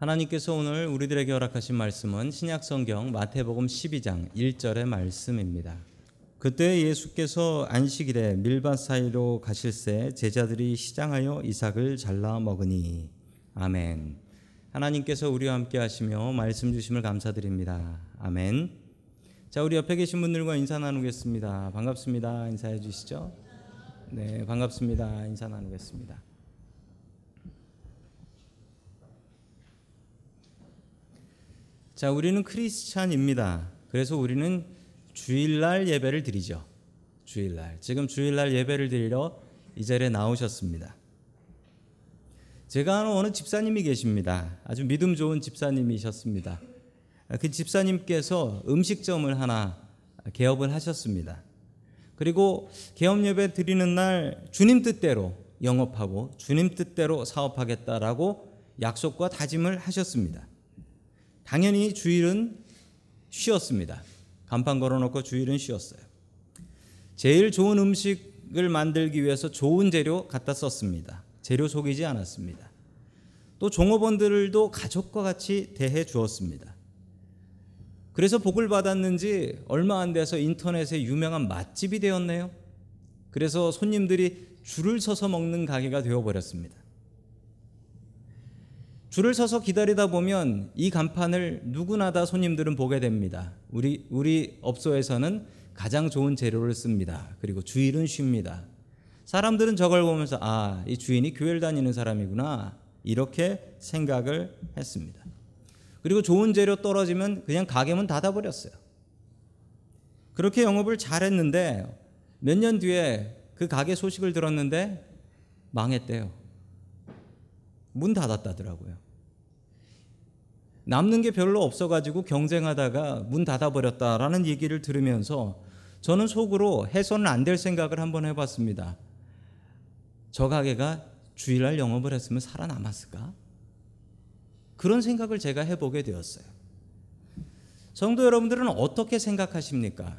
하나님께서 오늘 우리들에게 허락하신 말씀은 신약 성경 마태복음 12장 1절의 말씀입니다. 그때 예수께서 안식일에 밀밭 사이로 가실새 제자들이 시장하여 이삭을 잘라 먹으니 아멘. 하나님께서 우리와 함께 하시며 말씀 주심을 감사드립니다. 아멘. 자, 우리 옆에 계신 분들과 인사 나누겠습니다. 반갑습니다. 인사해 주시죠. 네, 반갑습니다. 인사 나누겠습니다. 자, 우리는 크리스찬입니다. 그래서 우리는 주일날 예배를 드리죠. 주일날. 지금 주일날 예배를 드리러 이 자리에 나오셨습니다. 제가 아는 어느 집사님이 계십니다. 아주 믿음 좋은 집사님이셨습니다. 그 집사님께서 음식점을 하나 개업을 하셨습니다. 그리고 개업 예배 드리는 날 주님 뜻대로 영업하고 주님 뜻대로 사업하겠다라고 약속과 다짐을 하셨습니다. 당연히 주일은 쉬었습니다. 간판 걸어놓고 주일은 쉬었어요. 제일 좋은 음식을 만들기 위해서 좋은 재료 갖다 썼습니다. 재료 속이지 않았습니다. 또 종업원들도 가족과 같이 대해 주었습니다. 그래서 복을 받았는지 얼마 안 돼서 인터넷에 유명한 맛집이 되었네요. 그래서 손님들이 줄을 서서 먹는 가게가 되어버렸습니다. 줄을 서서 기다리다 보면 이 간판을 누구나 다 손님들은 보게 됩니다. 우리 우리 업소에서는 가장 좋은 재료를 씁니다. 그리고 주일은 쉽니다. 사람들은 저걸 보면서 아, 이 주인이 교회를 다니는 사람이구나. 이렇게 생각을 했습니다. 그리고 좋은 재료 떨어지면 그냥 가게 문 닫아 버렸어요. 그렇게 영업을 잘했는데 몇 년 뒤에 그 가게 소식을 들었는데 망했대요. 문 닫았다더라고요. 남는 게 별로 없어가지고 경쟁하다가 문 닫아버렸다라는 얘기를 들으면서 저는 속으로 해서는 안 될 생각을 한번 해봤습니다. 저 가게가 주일날 영업을 했으면 살아남았을까? 그런 생각을 제가 해보게 되었어요. 성도 여러분들은 어떻게 생각하십니까?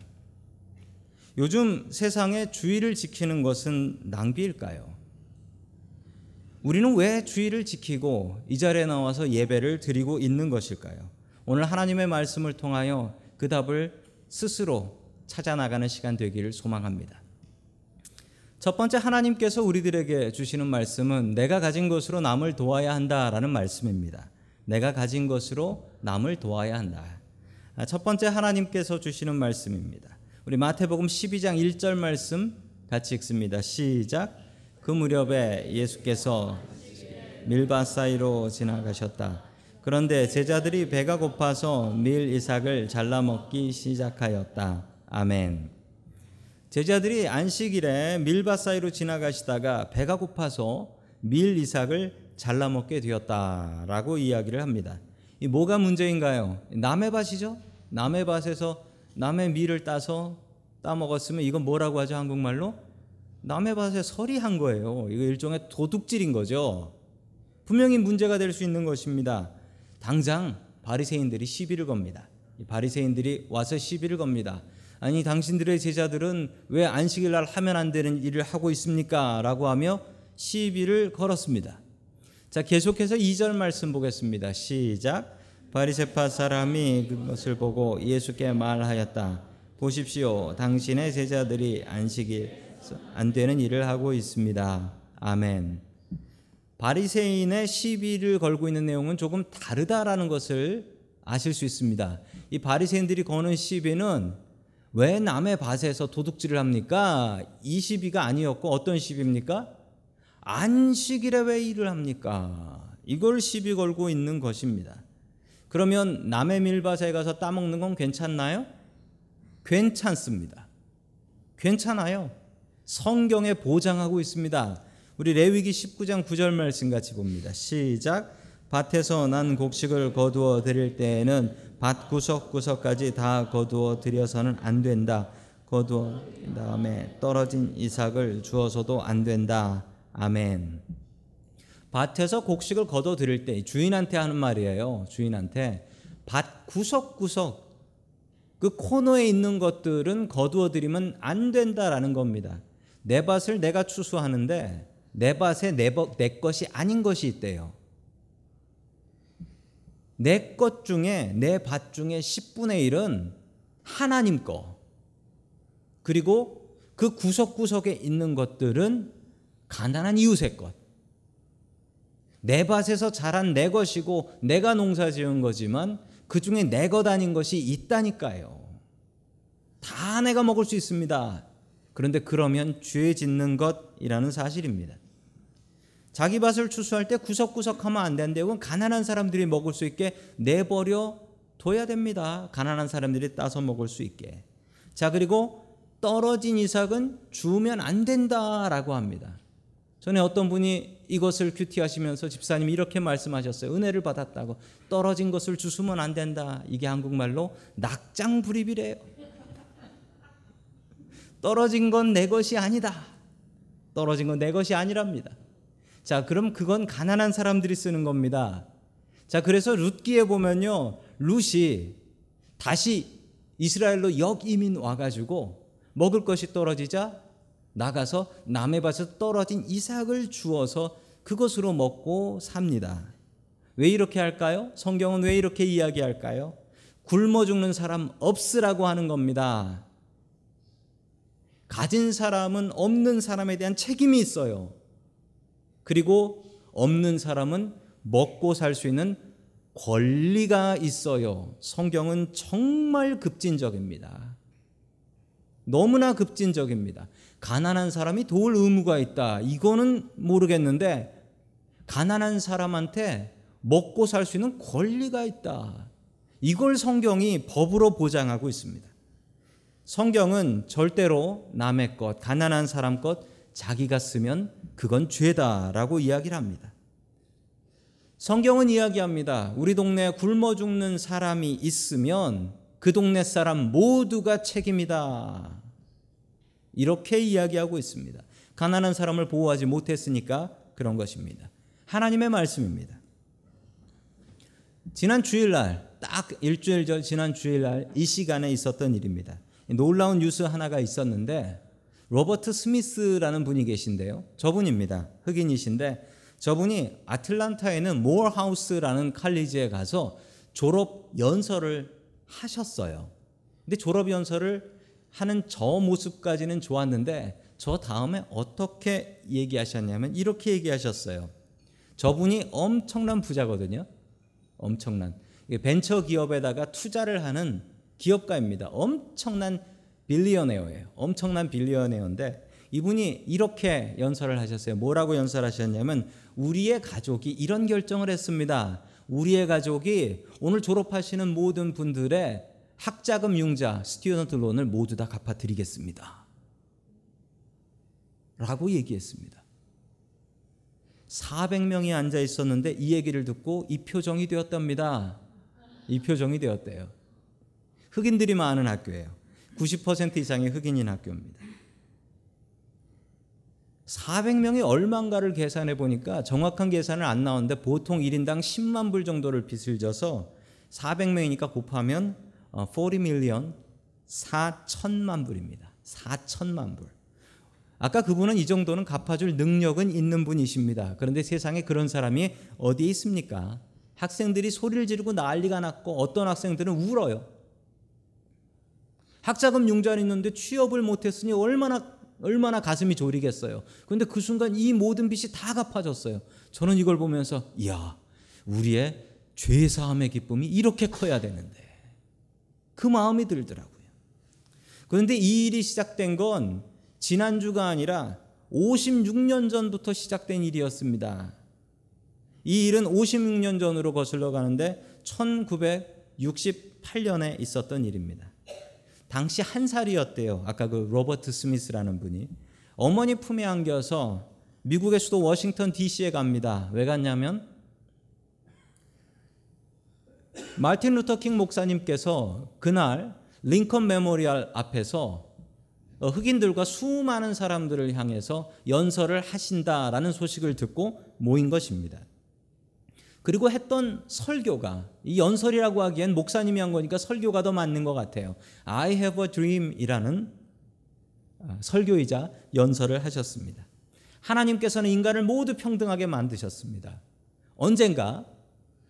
요즘 세상에 주의를 지키는 것은 낭비일까요? 우리는 왜 주의를 지키고 이 자리에 나와서 예배를 드리고 있는 것일까요? 오늘 하나님의 말씀을 통하여 그 답을 스스로 찾아나가는 시간 되기를 소망합니다. 첫 번째 하나님께서 우리들에게 주시는 말씀은 내가 가진 것으로 남을 도와야 한다라는 말씀입니다. 내가 가진 것으로 남을 도와야 한다. 첫 번째 하나님께서 주시는 말씀입니다. 우리 마태복음 12장 1절 말씀 같이 읽습니다. 시작. 그 무렵에 예수께서 밀밭 사이로 지나가셨다. 그런데 제자들이 배가 고파서 밀 이삭을 잘라 먹기 시작하였다. 아멘. 제자들이 안식일에 밀밭 사이로 지나가시다가 배가 고파서 밀 이삭을 잘라 먹게 되었다라고 이야기를 합니다. 이 뭐가 문제인가요? 남의 밭이죠? 남의 밭에서 남의 밀을 따서 따 먹었으면 이건 뭐라고 하죠 한국말로? 남의 밭에 서리한 거예요. 이거 일종의 도둑질인 거죠. 분명히 문제가 될 수 있는 것입니다. 당장 바리새인들이 시비를 겁니다. 바리새인들이 와서 시비를 겁니다. 아니 당신들의 제자들은 왜 안식일 날 하면 안 되는 일을 하고 있습니까? 라고 하며 시비를 걸었습니다. 자, 계속해서 2절 말씀 보겠습니다. 시작. 바리새파 사람이 그것을 보고 예수께 말하였다. 보십시오. 당신의 제자들이 안식일 안 되는 일을 하고 있습니다. 아멘. 바리새인의 시비를 걸고 있는 내용은 조금 다르다라는 것을 아실 수 있습니다. 이 바리새인들이 거는 시비는 왜 남의 밭에서 도둑질을 합니까? 이 시비가 아니었고 어떤 시비입니까? 안식일에 왜 일을 합니까? 이걸 시비 걸고 있는 것입니다. 그러면 남의 밀밭에 가서 따먹는 건 괜찮나요? 괜찮습니다. 괜찮아요. 성경에 보장하고 있습니다. 우리 레위기 19장 9절 말씀 같이 봅니다. 시작. 밭에서 난 곡식을 거두어 드릴 때에는 밭 구석구석까지 다 거두어 드려서는 안 된다. 거두어 다음에 떨어진 이삭을 주어서도 안 된다. 아멘. 밭에서 곡식을 거둬 드릴 때 주인한테 하는 말이에요. 주인한테 밭 구석구석 그 코너에 있는 것들은 거두어 드리면 안 된다라는 겁니다. 내 밭을 내가 추수하는데 내 밭에 내, 내 것이 아닌 것이 있대요. 내 것 중에 내 밭 중에 10분의 1은 하나님 거. 그리고 그 구석구석에 있는 것들은 가난한 이웃의 것. 내 밭에서 자란 내 것이고 내가 농사 지은 거지만 그 중에 내 것 아닌 것이 있다니까요. 다 내가 먹을 수 있습니다. 그런데 그러면 죄 짓는 것이라는 사실입니다. 자기 밭을 추수할 때 구석구석 하면 안 되는데 그건 가난한 사람들이 먹을 수 있게 내버려 둬야 됩니다. 가난한 사람들이 따서 먹을 수 있게. 자, 그리고 떨어진 이삭은 주면 안 된다라고 합니다. 전에 어떤 분이 이것을 큐티하시면서 집사님이 이렇게 말씀하셨어요. 은혜를 받았다고. 떨어진 것을 주수면 안 된다. 이게 한국말로 낙장불입이래요. 떨어진 건 내 것이 아니다. 떨어진 건 내 것이 아니랍니다. 자, 그럼 그건 가난한 사람들이 쓰는 겁니다. 자, 그래서 룻기에 보면요. 룻이 다시 이스라엘로 역이민 와가지고 먹을 것이 떨어지자 나가서 남의 밭에서 떨어진 이삭을 주어서 그것으로 먹고 삽니다. 왜 이렇게 할까요? 성경은 왜 이렇게 이야기할까요? 굶어 죽는 사람 없으라고 하는 겁니다. 가진 사람은 없는 사람에 대한 책임이 있어요. 그리고 없는 사람은 먹고 살 수 있는 권리가 있어요. 성경은 정말 급진적입니다. 너무나 급진적입니다. 가난한 사람이 도울 의무가 있다. 이거는 모르겠는데 가난한 사람한테 먹고 살 수 있는 권리가 있다. 이걸 성경이 법으로 보장하고 있습니다. 성경은 절대로 남의 것, 가난한 사람 것 자기가 쓰면 그건 죄다라고 이야기를 합니다. 성경은 이야기합니다. 우리 동네에 굶어 죽는 사람이 있으면 그 동네 사람 모두가 책임이다. 이렇게 이야기하고 있습니다. 가난한 사람을 보호하지 못했으니까 그런 것입니다. 하나님의 말씀입니다. 지난 주일날, 딱 일주일 전 지난 주일날 이 시간에 있었던 일입니다. 놀라운 뉴스 하나가 있었는데 로버트 스미스라는 분이 계신데요. 저분입니다. 흑인이신데 저분이 아틀란타에는 모어하우스라는 칼리지에 가서 졸업 연설을 하셨어요. 근데 졸업 연설을 하는 저 모습까지는 좋았는데 저 다음에 어떻게 얘기하셨냐면 이렇게 얘기하셨어요. 저분이 엄청난 부자거든요. 엄청난 벤처 기업에다가 투자를 하는 기업가입니다. 엄청난 billionaire예요. 엄청난 billionaire인데 이분이 이렇게 연설을 하셨어요. 뭐라고 연설하셨냐면 우리의 가족이 이런 결정을 했습니다. 우리의 가족이 오늘 졸업하시는 모든 분들의 학자금 융자 student loan을 모두 다 갚아 드리겠습니다. 라고 얘기했습니다. 400명이 앉아 있었는데 이 얘기를 듣고 이 표정이 되었답니다. 이 표정이 되었대요. 흑인들이 많은 학교예요. 90% 이상의 흑인인 학교입니다. 400명이 얼마인가를 계산해 보니까 정확한 계산은 안 나오는데 보통 1인당 10만 불 정도를 빚을 져서 400명이니까 곱하면 40 밀리언 4천만 불입니다. 4천만 불. 아까 그분은 이 정도는 갚아줄 능력은 있는 분이십니다. 그런데 세상에 그런 사람이 어디에 있습니까? 학생들이 소리를 지르고 난리가 났고 어떤 학생들은 울어요. 학자금 융자는 있는데 취업을 못했으니 얼마나 얼마나 가슴이 졸이겠어요. 그런데 그 순간 이 모든 빚이 다 갚아졌어요. 저는 이걸 보면서 이야 우리의 죄 사함의 기쁨이 이렇게 커야 되는데 그 마음이 들더라고요. 그런데 이 일이 시작된 건 지난주가 아니라 56년 전부터 시작된 일이었습니다. 이 일은 56년 전으로 거슬러 가는데 1968년에 있었던 일입니다. 당시 한 살이었대요. 아까 그 로버트 스미스라는 분이 어머니 품에 안겨서 미국의 수도 워싱턴 D.C.에 갑니다. 왜 갔냐면 마틴 루터 킹 목사님께서 그날 링컨 메모리얼 앞에서 흑인들과 수많은 사람들을 향해서 연설을 하신다라는 소식을 듣고 모인 것입니다. 그리고 했던 설교가 이 연설이라고 하기엔 목사님이 한 거니까 설교가 더 맞는 것 같아요. I have a dream이라는 아, 설교이자 연설을 하셨습니다. 하나님께서는 인간을 모두 평등하게 만드셨습니다. 언젠가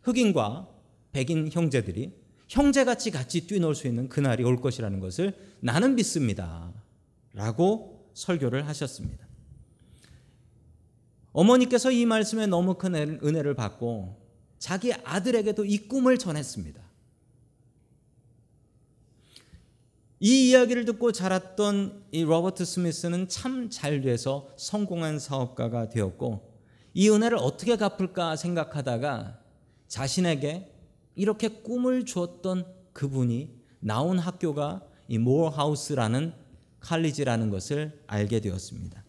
흑인과 백인 형제들이 형제같이 같이 뛰놀 수 있는 그날이 올 것이라는 것을 나는 믿습니다. 라고 설교를 하셨습니다. 어머니께서 이 말씀에 너무 큰 은혜를 받고 자기 아들에게도 이 꿈을 전했습니다. 이 이야기를 듣고 자랐던 이 로버트 스미스는 참 잘 돼서 성공한 사업가가 되었고 이 은혜를 어떻게 갚을까 생각하다가 자신에게 이렇게 꿈을 주었던 그분이 나온 학교가 이 모어하우스라는 칼리지라는 것을 알게 되었습니다.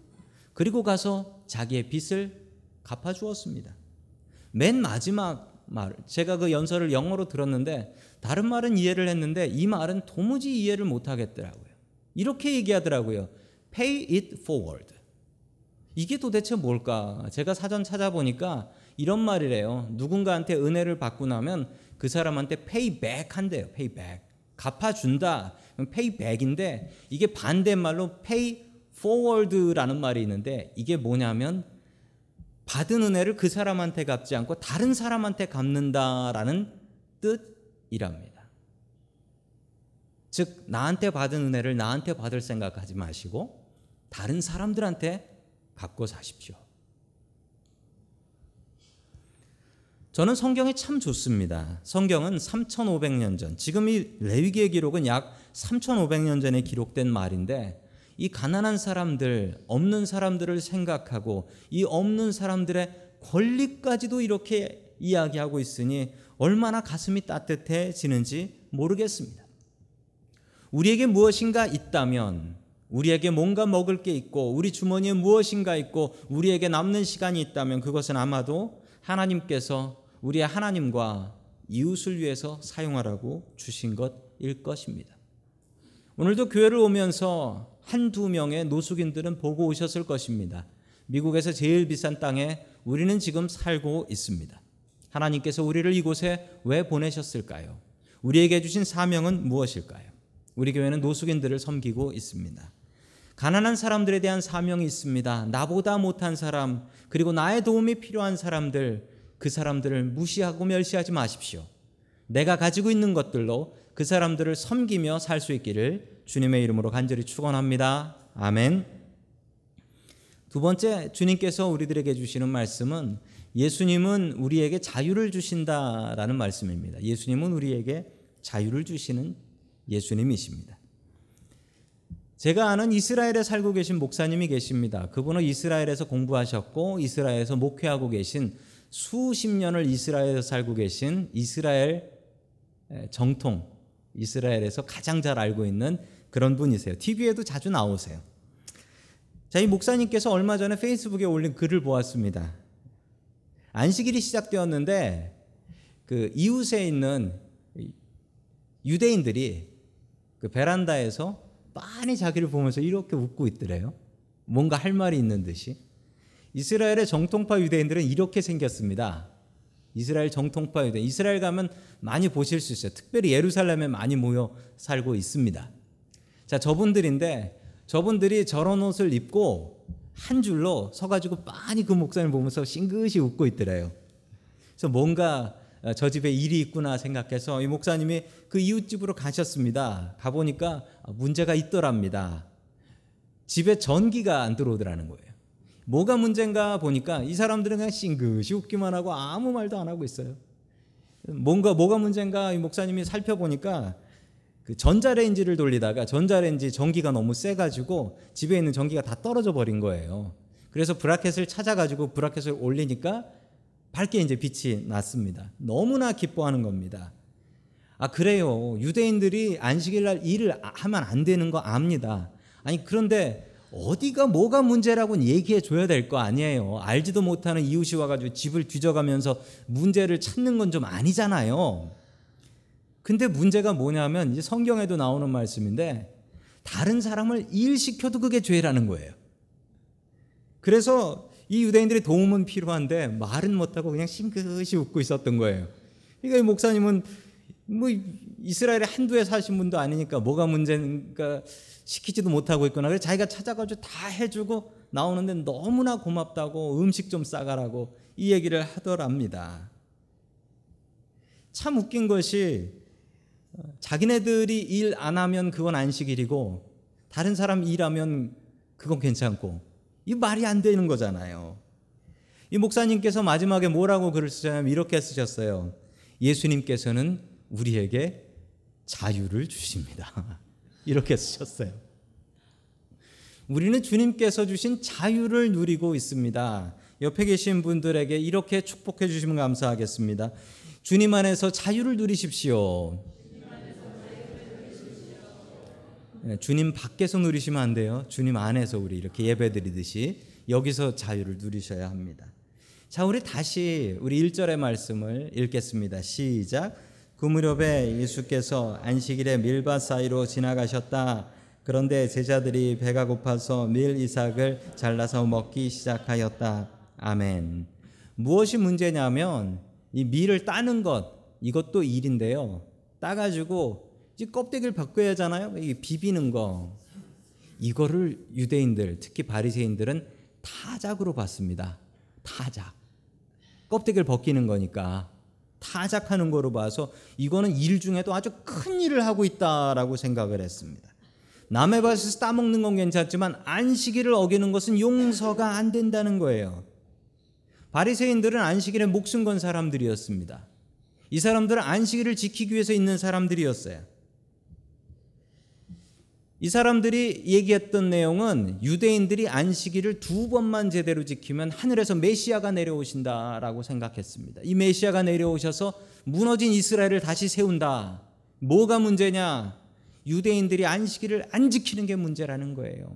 그리고 가서 자기의 빚을 갚아 주었습니다. 맨 마지막 말, 제가 그 연설을 영어로 들었는데 다른 말은 이해를 했는데 이 말은 도무지 이해를 못 하겠더라고요. 이렇게 얘기하더라고요. Pay it forward. 이게 도대체 뭘까? 제가 사전 찾아보니까 이런 말이래요. 누군가한테 은혜를 받고 나면 그 사람한테 pay back 한대요. pay back. 갚아준다. pay back인데 이게 반대말로 pay forward라는 말이 있는데 이게 뭐냐면 받은 은혜를 그 사람한테 갚지 않고 다른 사람한테 갚는다라는 뜻이랍니다. 즉 나한테 받은 은혜를 나한테 받을 생각하지 마시고 다른 사람들한테 갚고 사십시오. 저는 성경이 참 좋습니다. 성경은 3,500년 전, 지금 이 레위기의 기록은 약 3,500년 전에 기록된 말인데 이 가난한 사람들, 없는 사람들을 생각하고 이 없는 사람들의 권리까지도 이렇게 이야기하고 있으니 얼마나 가슴이 따뜻해지는지 모르겠습니다. 우리에게 무엇인가 있다면 우리에게 뭔가 먹을 게 있고 우리 주머니에 무엇인가 있고 우리에게 남는 시간이 있다면 그것은 아마도 하나님께서 우리의 하나님과 이웃을 위해서 사용하라고 주신 것일 것입니다. 오늘도 교회를 오면서 한두 명의 노숙인들은 보고 오셨을 것입니다. 미국에서 제일 비싼 땅에 우리는 지금 살고 있습니다. 하나님께서 우리를 이곳에 왜 보내셨을까요? 우리에게 주신 사명은 무엇일까요? 우리 교회는 노숙인들을 섬기고 있습니다. 가난한 사람들에 대한 사명이 있습니다. 나보다 못한 사람, 그리고 나의 도움이 필요한 사람들, 그 사람들을 무시하고 멸시하지 마십시오. 내가 가지고 있는 것들로 그 사람들을 섬기며 살 수 있기를 주님의 이름으로 간절히 축원합니다. 아멘. 두 번째 주님께서 우리들에게 주시는 말씀은 예수님은 우리에게 자유를 주신다라는 말씀입니다. 예수님은 우리에게 자유를 주시는 예수님이십니다. 제가 아는 이스라엘에 살고 계신 목사님이 계십니다. 그분은 이스라엘에서 공부하셨고 이스라엘에서 목회하고 계신 수십 년을 이스라엘에서 살고 계신 이스라엘 정통 이스라엘에서 가장 잘 알고 있는 그런 분이세요. TV에도 자주 나오세요. 자, 이 목사님께서 얼마 전에 페이스북에 올린 글을 보았습니다. 안식일이 시작되었는데 그 이웃에 있는 유대인들이 그 베란다에서 빤히 자기를 보면서 이렇게 웃고 있더래요. 뭔가 할 말이 있는 듯이. 이스라엘의 정통파 유대인들은 이렇게 생겼습니다. 이스라엘 정통파 유대. 이스라엘 가면 많이 보실 수 있어요. 특별히 예루살렘에 많이 모여 살고 있습니다. 자, 저분들인데 저분들이 저런 옷을 입고 한 줄로 서가지고 빤히 그 목사님 보면서 싱긋이 웃고 있더래요. 그래서 뭔가 저 집에 일이 있구나 생각해서 이 목사님이 그 이웃집으로 가셨습니다. 가보니까 문제가 있더랍니다. 집에 전기가 안 들어오더라는 거예요. 뭐가 문제인가 보니까 이 사람들은 그냥 싱긋이 웃기만 하고 아무 말도 안 하고 있어요. 뭔가 뭐가 문제인가 이 목사님이 살펴보니까 그 전자레인지를 돌리다가 전자레인지 전기가 너무 세 가지고 집에 있는 전기가 다 떨어져 버린 거예요. 그래서 브라켓을 찾아 가지고 브라켓을 올리니까 밝게 이제 빛이 났습니다. 너무나 기뻐하는 겁니다. 아 그래요. 유대인들이 안식일 날 일을 하면 안 되는 거 압니다. 아니 그런데 어디가 뭐가 문제라고 얘기해 줘야 될 거 아니에요. 알지도 못하는 이웃이 와가지고 집을 뒤져가면서 문제를 찾는 건 좀 아니잖아요. 근데 문제가 뭐냐면 이제 성경에도 나오는 말씀인데 다른 사람을 일시켜도 그게 죄라는 거예요. 그래서 이 유대인들의 도움은 필요한데 말은 못하고 그냥 싱긋이 웃고 있었던 거예요. 그러니까 이 목사님은 뭐 이스라엘에 한두 해 사신 분도 아니니까 뭐가 문제인가 시키지도 못하고 있구나. 그래서 자기가 찾아가지고 다 해주고 나오는데 너무나 고맙다고 음식 좀 싸가라고 이 얘기를 하더랍니다. 참 웃긴 것이 자기네들이 일 안 하면 그건 안식일이고 다른 사람 일하면 그건 괜찮고 이 말이 안 되는 거잖아요. 이 목사님께서 마지막에 뭐라고 글을 쓰냐면 이렇게 쓰셨어요. 예수님께서는 우리에게 자유를 주십니다. 이렇게 쓰셨어요. 우리는 주님께서 주신 자유를 누리고 있습니다. 옆에 계신 분들에게 이렇게 축복해 주시면 감사하겠습니다. 주님 안에서 자유를 누리십시오. 네, 주님 밖에서 누리시면 안 돼요. 주님 안에서 우리 이렇게 예배 드리듯이 여기서 자유를 누리셔야 합니다. 자, 우리 다시 우리 1절의 말씀을 읽겠습니다. 시작. 그 무렵에 예수께서 안식일에 밀밭 사이로 지나가셨다. 그런데 제자들이 배가 고파서 밀 이삭을 잘라서 먹기 시작하였다. 아멘. 무엇이 문제냐면 이 밀을 따는 것 이것도 일인데요. 따가지고 이제 껍데기를 바꿔야 하잖아요. 이게 비비는 거 이거를 유대인들 특히 바리새인들은 타작으로 봤습니다. 타작. 껍데기를 벗기는 거니까 타작하는 거로 봐서 이거는 일 중에도 아주 큰 일을 하고 있다라고 생각을 했습니다. 남의 밭에서 따먹는 건 괜찮지만 안식일을 어기는 것은 용서가 안 된다는 거예요. 바리새인들은 안식일에 목숨 건 사람들이었습니다. 이 사람들은 안식일을 지키기 위해서 있는 사람들이었어요. 이 사람들이 얘기했던 내용은 유대인들이 안식일을 두 번만 제대로 지키면 하늘에서 메시아가 내려오신다라고 생각했습니다. 이 메시아가 내려오셔서 무너진 이스라엘을 다시 세운다. 뭐가 문제냐? 유대인들이 안식일을 안 지키는 게 문제라는 거예요.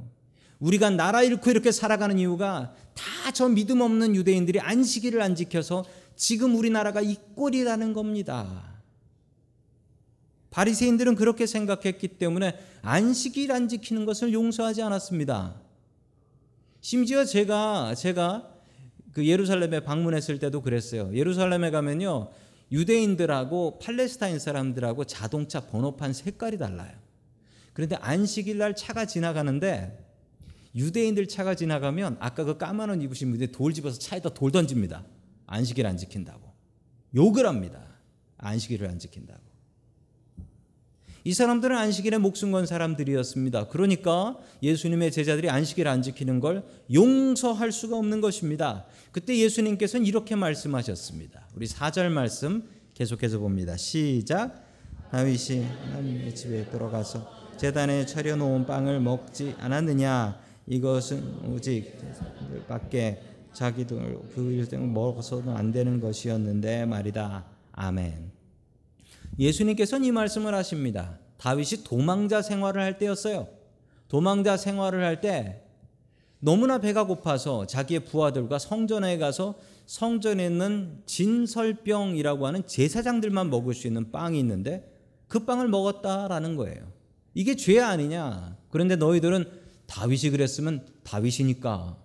우리가 나라 잃고 이렇게 살아가는 이유가 다 저 믿음 없는 유대인들이 안식일을 안 지켜서 지금 우리나라가 이 꼴이라는 겁니다. 바리새인들은 그렇게 생각했기 때문에 안식일 안 지키는 것을 용서하지 않았습니다. 심지어 제가 제가 그 예루살렘에 방문했을 때도 그랬어요. 예루살렘에 가면요. 유대인들하고 팔레스타인 사람들하고 자동차 번호판 색깔이 달라요. 그런데 안식일 날 차가 지나가는데 유대인들 차가 지나가면 아까 그 까만 옷 입으신 분들이 돌 집어서 차에다 돌 던집니다. 안식일 안 지킨다고. 욕을 합니다. 안식일을 안 지킨다고. 이 사람들은 안식일에 목숨 건 사람들이었습니다. 그러니까 예수님의 제자들이 안식일 안 지키는 걸 용서할 수가 없는 것입니다. 그때 예수님께서는 이렇게 말씀하셨습니다. 우리 4절 말씀 계속해서 봅니다. 시작. 다윗이 하나님의 집에 들어가서 제단에 차려놓은 빵을 먹지 않았느냐? 이것은 오직 밖에 자기들 그 일 등 먹어서는 안 되는 것이었는데 말이다. 아멘. 예수님께서는 이 말씀을 하십니다. 다윗이 도망자 생활을 할 때였어요. 도망자 생활을 할 때 너무나 배가 고파서 자기의 부하들과 성전에 가서 성전에 있는 진설병이라고 하는 제사장들만 먹을 수 있는 빵이 있는데 그 빵을 먹었다라는 거예요. 이게 죄 아니냐? 그런데 너희들은 다윗이 그랬으면 다윗이니까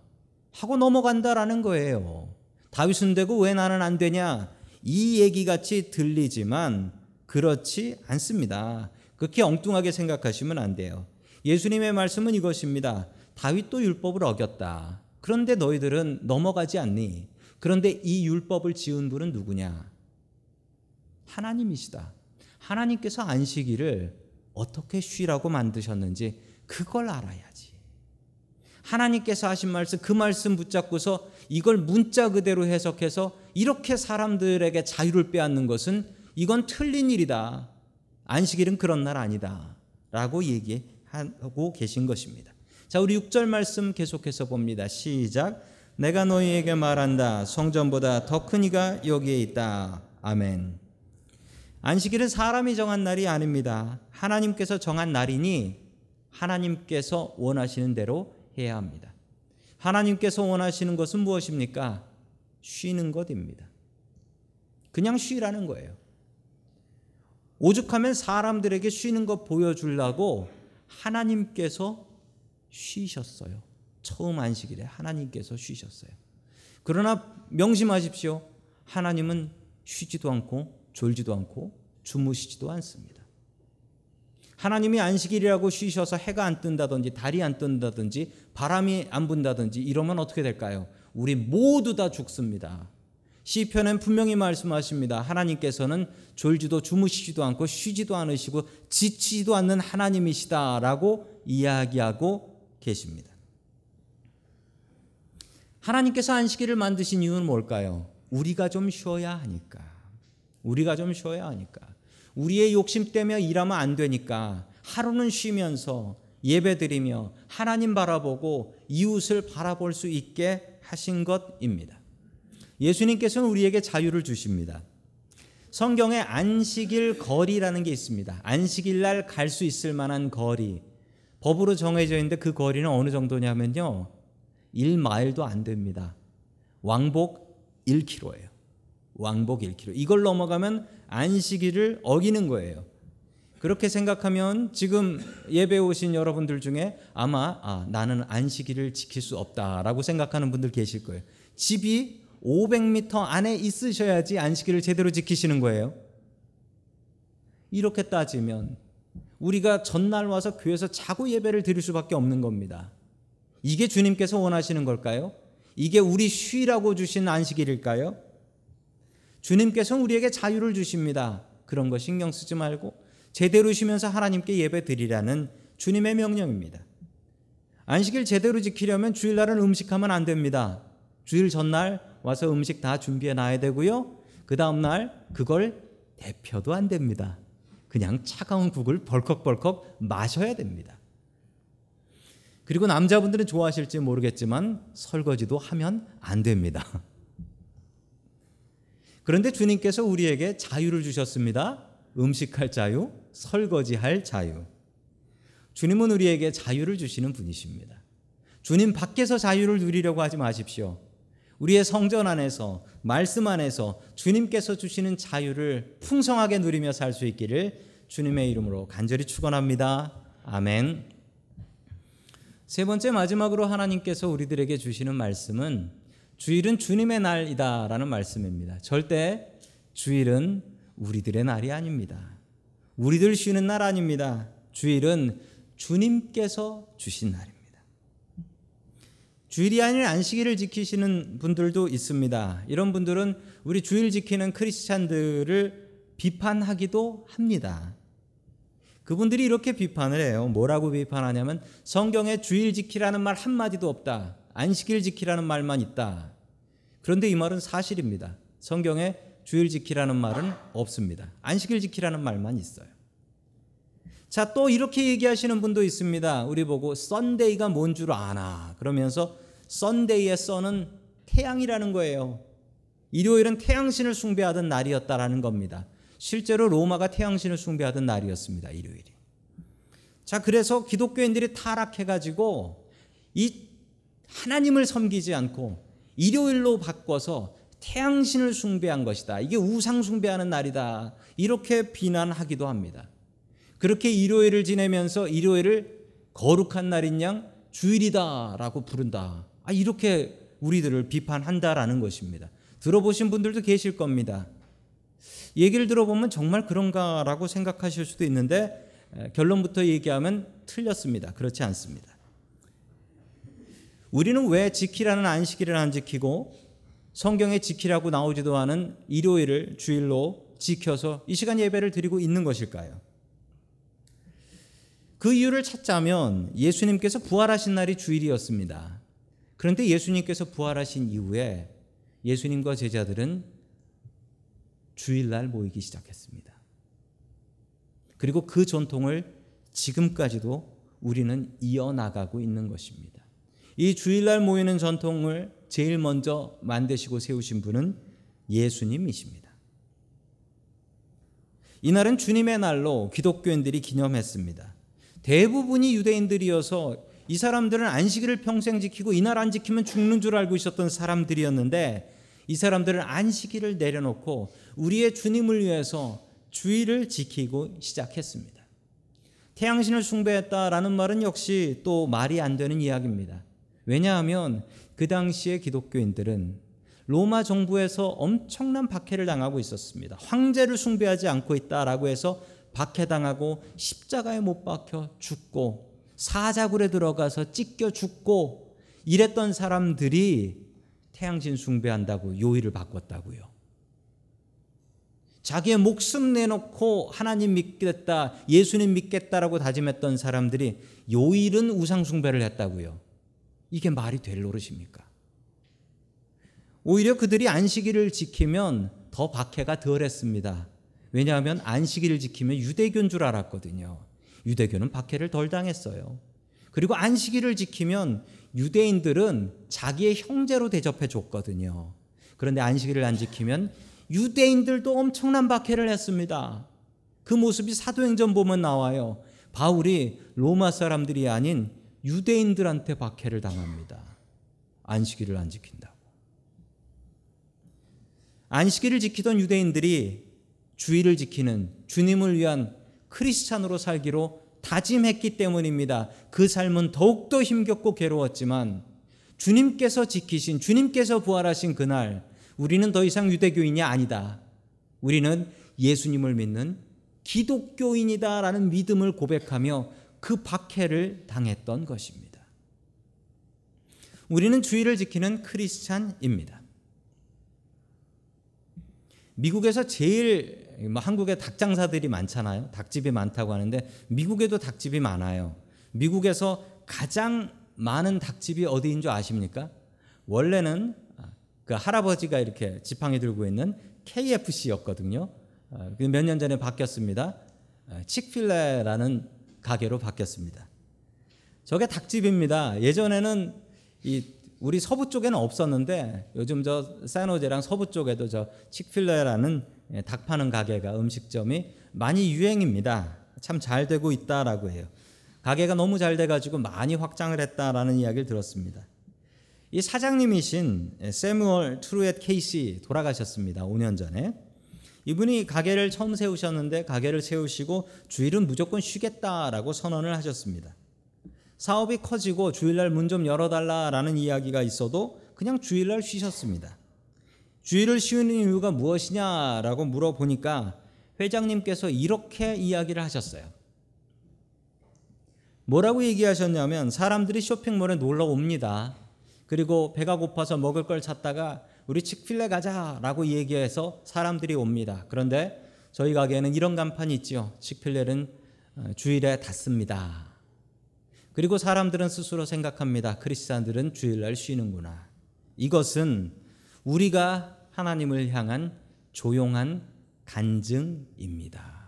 하고 넘어간다라는 거예요. 다윗은 되고 왜 나는 안 되냐? 이 얘기 같이 들리지만 그렇지 않습니다. 그렇게 엉뚱하게 생각하시면 안 돼요. 예수님의 말씀은 이것입니다. 다윗도 율법을 어겼다. 그런데 너희들은 넘어가지 않니? 그런데 이 율법을 지은 분은 누구냐? 하나님이시다. 하나님께서 안식일을 어떻게 쉬라고 만드셨는지 그걸 알아야지. 하나님께서 하신 말씀 그 말씀 붙잡고서 이걸 문자 그대로 해석해서 이렇게 사람들에게 자유를 빼앗는 것은 이건 틀린 일이다. 안식일은 그런 날 아니다. 라고 얘기하고 계신 것입니다. 자, 우리 6절 말씀 계속해서 봅니다. 시작. 내가 너희에게 말한다. 성전보다 더 큰 이가 여기에 있다. 아멘. 안식일은 사람이 정한 날이 아닙니다. 하나님께서 정한 날이니 하나님께서 원하시는 대로 해야 합니다. 하나님께서 원하시는 것은 무엇입니까? 쉬는 것입니다. 그냥 쉬라는 거예요. 오죽하면 사람들에게 쉬는 것 보여주려고 하나님께서 쉬셨어요. 처음 안식일에 하나님께서 쉬셨어요. 그러나 명심하십시오. 하나님은 쉬지도 않고 졸지도 않고 주무시지도 않습니다. 하나님이 안식일이라고 쉬셔서 해가 안 뜬다든지 달이 안 뜬다든지 바람이 안 분다든지 이러면 어떻게 될까요? 우리 모두 다 죽습니다. 시편엔 분명히 말씀하십니다. 하나님께서는 졸지도 주무시지도 않고 쉬지도 않으시고 지치지도 않는 하나님이시다라고 이야기하고 계십니다. 하나님께서 안식일을 만드신 이유는 뭘까요? 우리가 좀 쉬어야 하니까. 우리가 좀 쉬어야 하니까. 우리의 욕심 때문에 일하면 안 되니까 하루는 쉬면서 예배드리며 하나님 바라보고 이웃을 바라볼 수 있게 하신 것입니다. 예수님께서는 우리에게 자유를 주십니다. 성경에 안식일 거리라는 게 있습니다. 안식일 날 갈 수 있을 만한 거리. 법으로 정해져 있는데 그 거리는 어느 정도냐면요. 1마일도 안 됩니다. 왕복 1km예요. 왕복 1km. 이걸 넘어가면 안식일을 어기는 거예요. 그렇게 생각하면 지금 예배 오신 여러분들 중에 아마 아, 나는 안식일을 지킬 수 없다라고 생각하는 분들 계실 거예요. 집이 500m 안에 있으셔야지 안식일을 제대로 지키시는 거예요. 이렇게 따지면 우리가 전날 와서 교회에서 자고 예배를 드릴 수밖에 없는 겁니다. 이게 주님께서 원하시는 걸까요? 이게 우리 쉬라고 주신 안식일일까요? 주님께서는 우리에게 자유를 주십니다. 그런 거 신경 쓰지 말고 제대로 쉬면서 하나님께 예배 드리라는 주님의 명령입니다. 안식일 제대로 지키려면 주일날은 음식하면 안 됩니다. 주일 전날 와서 음식 다 준비해 놔야 되고요. 그 다음날 그걸 대표도 안 됩니다. 그냥 차가운 국을 벌컥벌컥 마셔야 됩니다. 그리고 남자분들은 좋아하실지 모르겠지만 설거지도 하면 안 됩니다. 그런데 주님께서 우리에게 자유를 주셨습니다. 음식할 자유, 설거지할 자유. 주님은 우리에게 자유를 주시는 분이십니다. 주님 밖에서 자유를 누리려고 하지 마십시오. 우리의 성전 안에서, 말씀 안에서 주님께서 주시는 자유를 풍성하게 누리며 살 수 있기를 주님의 이름으로 간절히 축원합니다. 아멘. 세 번째 마지막으로 하나님께서 우리들에게 주시는 말씀은 주일은 주님의 날이다라는 말씀입니다. 절대 주일은 우리들의 날이 아닙니다. 우리들 쉬는 날 아닙니다. 주일은 주님께서 주신 날입니다. 주일이 아닌 안식일을 지키시는 분들도 있습니다. 이런 분들은 우리 주일 지키는 크리스찬들을 비판하기도 합니다. 그분들이 이렇게 비판을 해요. 뭐라고 비판하냐면 성경에 주일 지키라는 말 한마디도 없다. 안식일 지키라는 말만 있다. 그런데 이 말은 사실입니다. 성경에 주일 지키라는 말은 없습니다. 안식일 지키라는 말만 있어요. 자, 또 이렇게 얘기하시는 분도 있습니다. 우리 보고 썬데이가 뭔 줄 아나. 그러면서 썬데이의 썬은 태양이라는 거예요. 일요일은 태양신을 숭배하던 날이었다라는 겁니다. 실제로 로마가 태양신을 숭배하던 날이었습니다. 일요일이. 자, 그래서 기독교인들이 타락해가지고 이 하나님을 섬기지 않고 일요일로 바꿔서 태양신을 숭배한 것이다. 이게 우상 숭배하는 날이다. 이렇게 비난하기도 합니다. 그렇게 일요일을 지내면서 일요일을 거룩한 날인 양 주일이다라고 부른다. 아, 이렇게 우리들을 비판한다라는 것입니다. 들어보신 분들도 계실 겁니다. 얘기를 들어보면 정말 그런가라고 생각하실 수도 있는데 결론부터 얘기하면 틀렸습니다. 그렇지 않습니다. 우리는 왜 지키라는 안식일을 안 지키고 성경에 지키라고 나오지도 않은 일요일을 주일로 지켜서 이 시간 예배를 드리고 있는 것일까요? 그 이유를 찾자면 예수님께서 부활하신 날이 주일이었습니다. 그런데 예수님께서 부활하신 이후에 예수님과 제자들은 주일날 모이기 시작했습니다. 그리고 그 전통을 지금까지도 우리는 이어나가고 있는 것입니다. 이 주일날 모이는 전통을 제일 먼저 만드시고 세우신 분은 예수님이십니다. 이날은 주님의 날로 기독교인들이 기념했습니다. 대부분이 유대인들이어서 이 사람들은 안식일을 평생 지키고 이날 안 지키면 죽는 줄 알고 있었던 사람들이었는데 이 사람들은 안식일을 내려놓고 우리의 주님을 위해서 주일을 지키고 시작했습니다. 태양신을 숭배했다라는 말은 역시 또 말이 안 되는 이야기입니다. 왜냐하면 그 당시의 기독교인들은 로마 정부에서 엄청난 박해를 당하고 있었습니다. 황제를 숭배하지 않고 있다라고 해서 박해당하고 십자가에 못 박혀 죽고 사자굴에 들어가서 찢겨 죽고 이랬던 사람들이 태양신 숭배한다고 요일을 바꿨다고요. 자기의 목숨 내놓고 하나님 믿겠다, 예수님 믿겠다라고 다짐했던 사람들이 요일은 우상 숭배를 했다고요. 이게 말이 될 노릇입니까? 오히려 그들이 안식일을 지키면 더 박해가 덜 했습니다. 왜냐하면 안식일을 지키면 유대교인 줄 알았거든요. 유대교는 박해를 덜 당했어요. 그리고 안식일을 지키면 유대인들은 자기의 형제로 대접해 줬거든요. 그런데 안식일을 안 지키면 유대인들도 엄청난 박해를 했습니다. 그 모습이 사도행전 보면 나와요. 바울이 로마 사람들이 아닌 유대인들한테 박해를 당합니다. 안식일을 안 지킨다고. 안식일을 지키던 유대인들이 주의를 지키는 주님을 위한 크리스찬으로 살기로 다짐했기 때문입니다. 그 삶은 더욱더 힘겹고 괴로웠지만 주님께서 지키신 주님께서 부활하신 그날 우리는 더 이상 유대교인이 아니다. 우리는 예수님을 믿는 기독교인이다라는 믿음을 고백하며 그 박해를 당했던 것입니다. 우리는 주의를 지키는 크리스찬입니다. 미국에서 제일 뭐 한국에 닭 장사들이 많잖아요. 닭집이 많다고 하는데 미국에도 닭집이 많아요. 미국에서 가장 많은 닭집이 어디인 줄 아십니까? 원래는 그 할아버지가 이렇게 지팡이 들고 있는 KFC였거든요. 어, 그 몇년 전에 바뀌었습니다. 어, 칙필레라는 가게로 바뀌었습니다. 저게 닭집입니다. 예전에는 이 우리 서부 쪽에는 없었는데 요즘 저 사노제랑 서부 쪽에도 저 칙필레라는 예, 닭 파는 가게가 음식점이 많이 유행입니다. 참 잘 되고 있다라고 해요. 가게가 너무 잘 돼가지고 많이 확장을 했다라는 이야기를 들었습니다. 이 사장님이신 세무얼 트루엣 케이시 돌아가셨습니다. 5년 전에. 이분이 가게를 처음 세우셨는데 가게를 세우시고 주일은 무조건 쉬겠다라고 선언을 하셨습니다. 사업이 커지고 주일날 문 좀 열어달라라는 이야기가 있어도 그냥 주일날 쉬셨습니다. 주일을 쉬는 이유가 무엇이냐라고 물어보니까 회장님께서 이렇게 이야기를 하셨어요. 뭐라고 얘기하셨냐면 사람들이 쇼핑몰에 놀러 옵니다. 그리고 배가 고파서 먹을 걸 찾다가 우리 칙필레 가자라고 얘기해서 사람들이 옵니다. 그런데 저희 가게에는 이런 간판이 있지요. 칙필레는 어, 주일에 닫습니다. 그리고 사람들은 스스로 생각합니다. 크리스찬들은 주일날 쉬는구나. 이것은 우리가 하나님을 향한 조용한 간증입니다.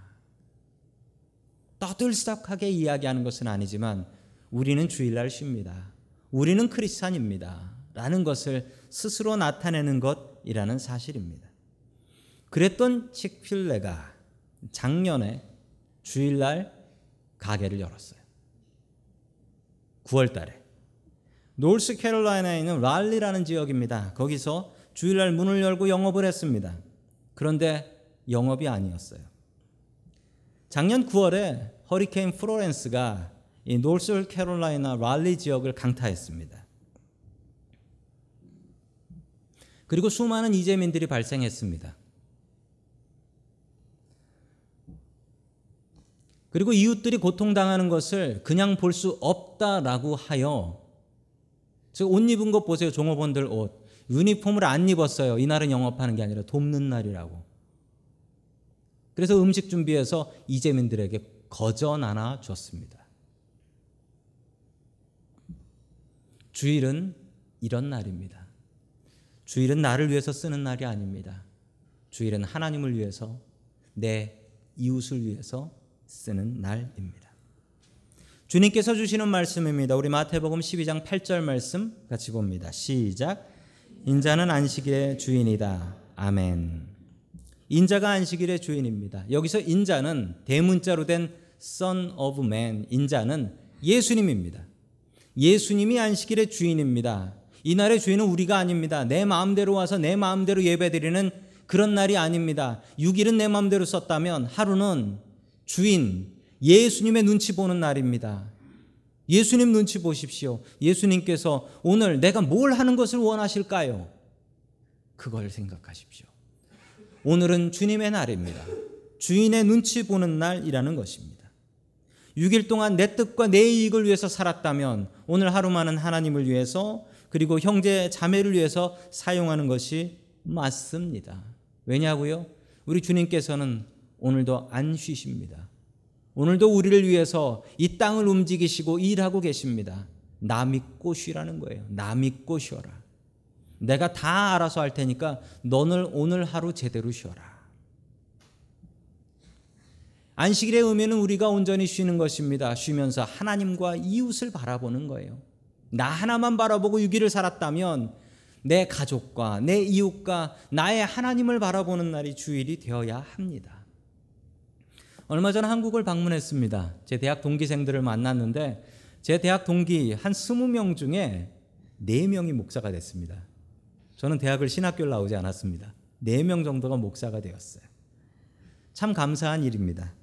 떠들썩하게 이야기하는 것은 아니지만 우리는 주일날 쉽니다. 우리는 크리스찬입니다. 라는 것을 스스로 나타내는 것이라는 사실입니다. 그랬던 칙필레가 작년에 주일날 가게를 열었어요. 9월 달에. 노스 캐롤라이나에 있는 랄리라는 지역입니다. 거기서 주일날 문을 열고 영업을 했습니다. 그런데 영업이 아니었어요. 작년 9월에 허리케인 플로렌스가 이 노스 캐롤라이나 랄리 지역을 강타했습니다. 그리고 수많은 이재민들이 발생했습니다. 그리고 이웃들이 고통당하는 것을 그냥 볼 수 없다라고 하여 옷 입은 것 보세요. 종업원들 옷. 유니폼을 안 입었어요. 이날은 영업하는 게 아니라 돕는 날이라고. 그래서 음식 준비해서 이재민들에게 거저 나눠 줬습니다. 주일은 이런 날입니다. 주일은 나를 위해서 쓰는 날이 아닙니다. 주일은 하나님을 위해서 내 이웃을 위해서 쓰는 날입니다. 주님께서 주시는 말씀입니다. 우리 마태복음 12장 8절 말씀 같이 봅니다. 시작. 인자는 안식일의 주인이다. 아멘. 인자가 안식일의 주인입니다. 여기서 인자는 대문자로 된 Son of Man, 인자는 예수님입니다. 예수님이 안식일의 주인입니다. 이날의 주인은 우리가 아닙니다. 내 마음대로 와서 내 마음대로 예배드리는 그런 날이 아닙니다. 6일은 내 마음대로 썼다면 하루는 주인 예수님의 눈치 보는 날입니다. 예수님 눈치 보십시오. 예수님께서 오늘 내가 뭘 하는 것을 원하실까요? 그걸 생각하십시오. 오늘은 주님의 날입니다. 주인의 눈치 보는 날이라는 것입니다. 6일 동안 내 뜻과 내 이익을 위해서 살았다면 오늘 하루만은 하나님을 위해서 그리고 형제 자매를 위해서 사용하는 것이 맞습니다. 왜냐고요? 우리 주님께서는 오늘도 안 쉬십니다. 오늘도 우리를 위해서 이 땅을 움직이시고 일하고 계십니다. 나 믿고 쉬라는 거예요. 나 믿고 쉬어라. 내가 다 알아서 할 테니까 너는 오늘 하루 제대로 쉬어라. 안식일의 의미는 우리가 온전히 쉬는 것입니다. 쉬면서 하나님과 이웃을 바라보는 거예요. 나 하나만 바라보고 6일을 살았다면 내 가족과 내 이웃과 나의 하나님을 바라보는 날이 주일이 되어야 합니다. 얼마 전 한국을 방문했습니다. 제 대학 동기생들을 만났는데 제 대학 동기 한 20명 중에 4명이 목사가 됐습니다. 저는 대학을 신학교를 나오지 않았습니다. 4명 정도가 목사가 되었어요. 참 감사한 일입니다.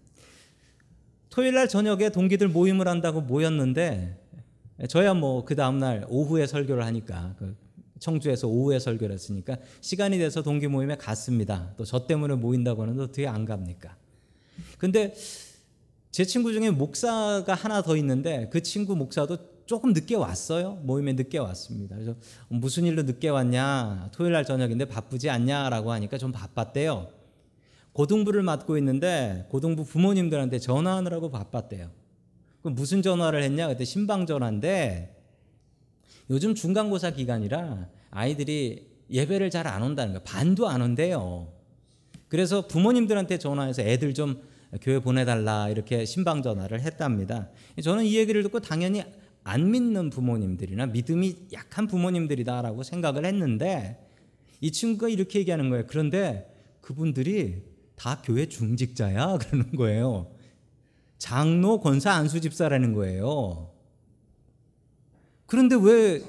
토요일 날 저녁에 동기들 모임을 한다고 모였는데 저야 뭐 그 다음 날 오후에 설교를 하니까 그 청주에서 오후에 설교를 했으니까 시간이 돼서 동기 모임에 갔습니다. 또 저 때문에 모인다고 하는데 어떻게 안 갑니까? 근데 제 친구 중에 목사가 하나 더 있는데 그 친구 목사도 조금 늦게 왔어요. 모임에 늦게 왔습니다. 그래서 무슨 일로 늦게 왔냐? 토요일 날 저녁인데 바쁘지 않냐라고 하니까 좀 바빴대요. 고등부를 맡고 있는데 고등부 부모님들한테 전화하느라고 바빴대요. 그 무슨 전화를 했냐? 그때 신방 전화인데 요즘 중간고사 기간이라 아이들이 예배를 잘 안 온다는 거예요. 반도 안 온대요. 그래서 부모님들한테 전화해서 애들 좀 교회 보내달라 이렇게 신방 전화를 했답니다. 저는 이 얘기를 듣고 당연히 안 믿는 부모님들이나 믿음이 약한 부모님들이다라고 생각을 했는데 이 친구가 이렇게 얘기하는 거예요. 그런데 그분들이 다 교회 중직자야 그러는 거예요. 장로 권사 안수 집사라는 거예요. 그런데 왜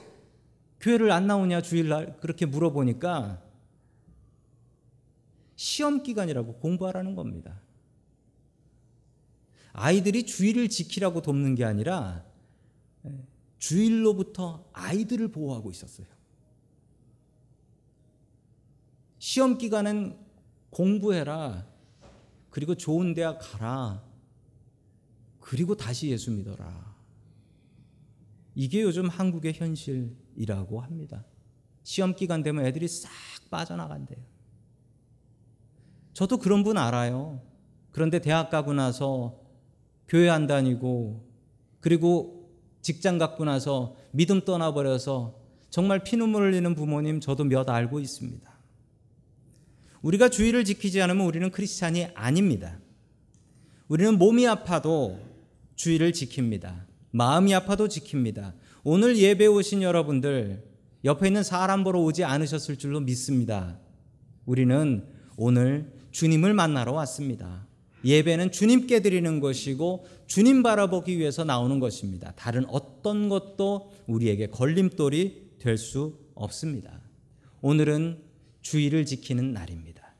교회를 안 나오냐 주일날 그렇게 물어보니까 시험 기간이라고 공부하라는 겁니다. 아이들이 주일을 지키라고 돕는 게 아니라 주일로부터 아이들을 보호하고 있었어요. 시험 기간은 공부해라. 그리고 좋은 대학 가라. 그리고 다시 예수 믿어라. 이게 요즘 한국의 현실이라고 합니다. 시험 기간 되면 애들이 싹 빠져나간대요. 저도 그런 분 알아요. 그런데 대학 가고 나서 교회 안 다니고 그리고 직장 갖고 나서 믿음 떠나버려서 정말 피눈물 흘리는 부모님 저도 몇 알고 있습니다. 우리가 주의를 지키지 않으면 우리는 크리스찬이 아닙니다. 우리는 몸이 아파도 주의를 지킵니다. 마음이 아파도 지킵니다. 오늘 예배 오신 여러분들 옆에 있는 사람 보러 오지 않으셨을 줄로 믿습니다. 우리는 오늘 주님을 만나러 왔습니다. 예배는 주님께 드리는 것이고 주님 바라보기 위해서 나오는 것입니다. 다른 어떤 것도 우리에게 걸림돌이 될 수 없습니다. 오늘은 주의를 지키는 날입니다.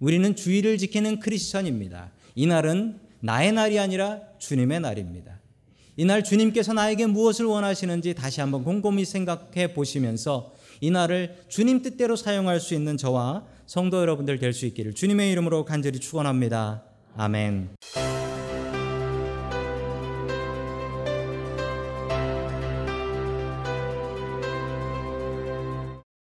우리는 주의를 지키는 크리스천입니다. 이 날은 나의 날이 아니라 주님의 날입니다. 이날 주님께서 나에게 무엇을 원하시는지 다시 한번 곰곰이 생각해 보시면서 이 날을 주님 뜻대로 사용할 수 있는 저와 성도 여러분들 될 수 있기를 주님의 이름으로 간절히 축원합니다. 아멘.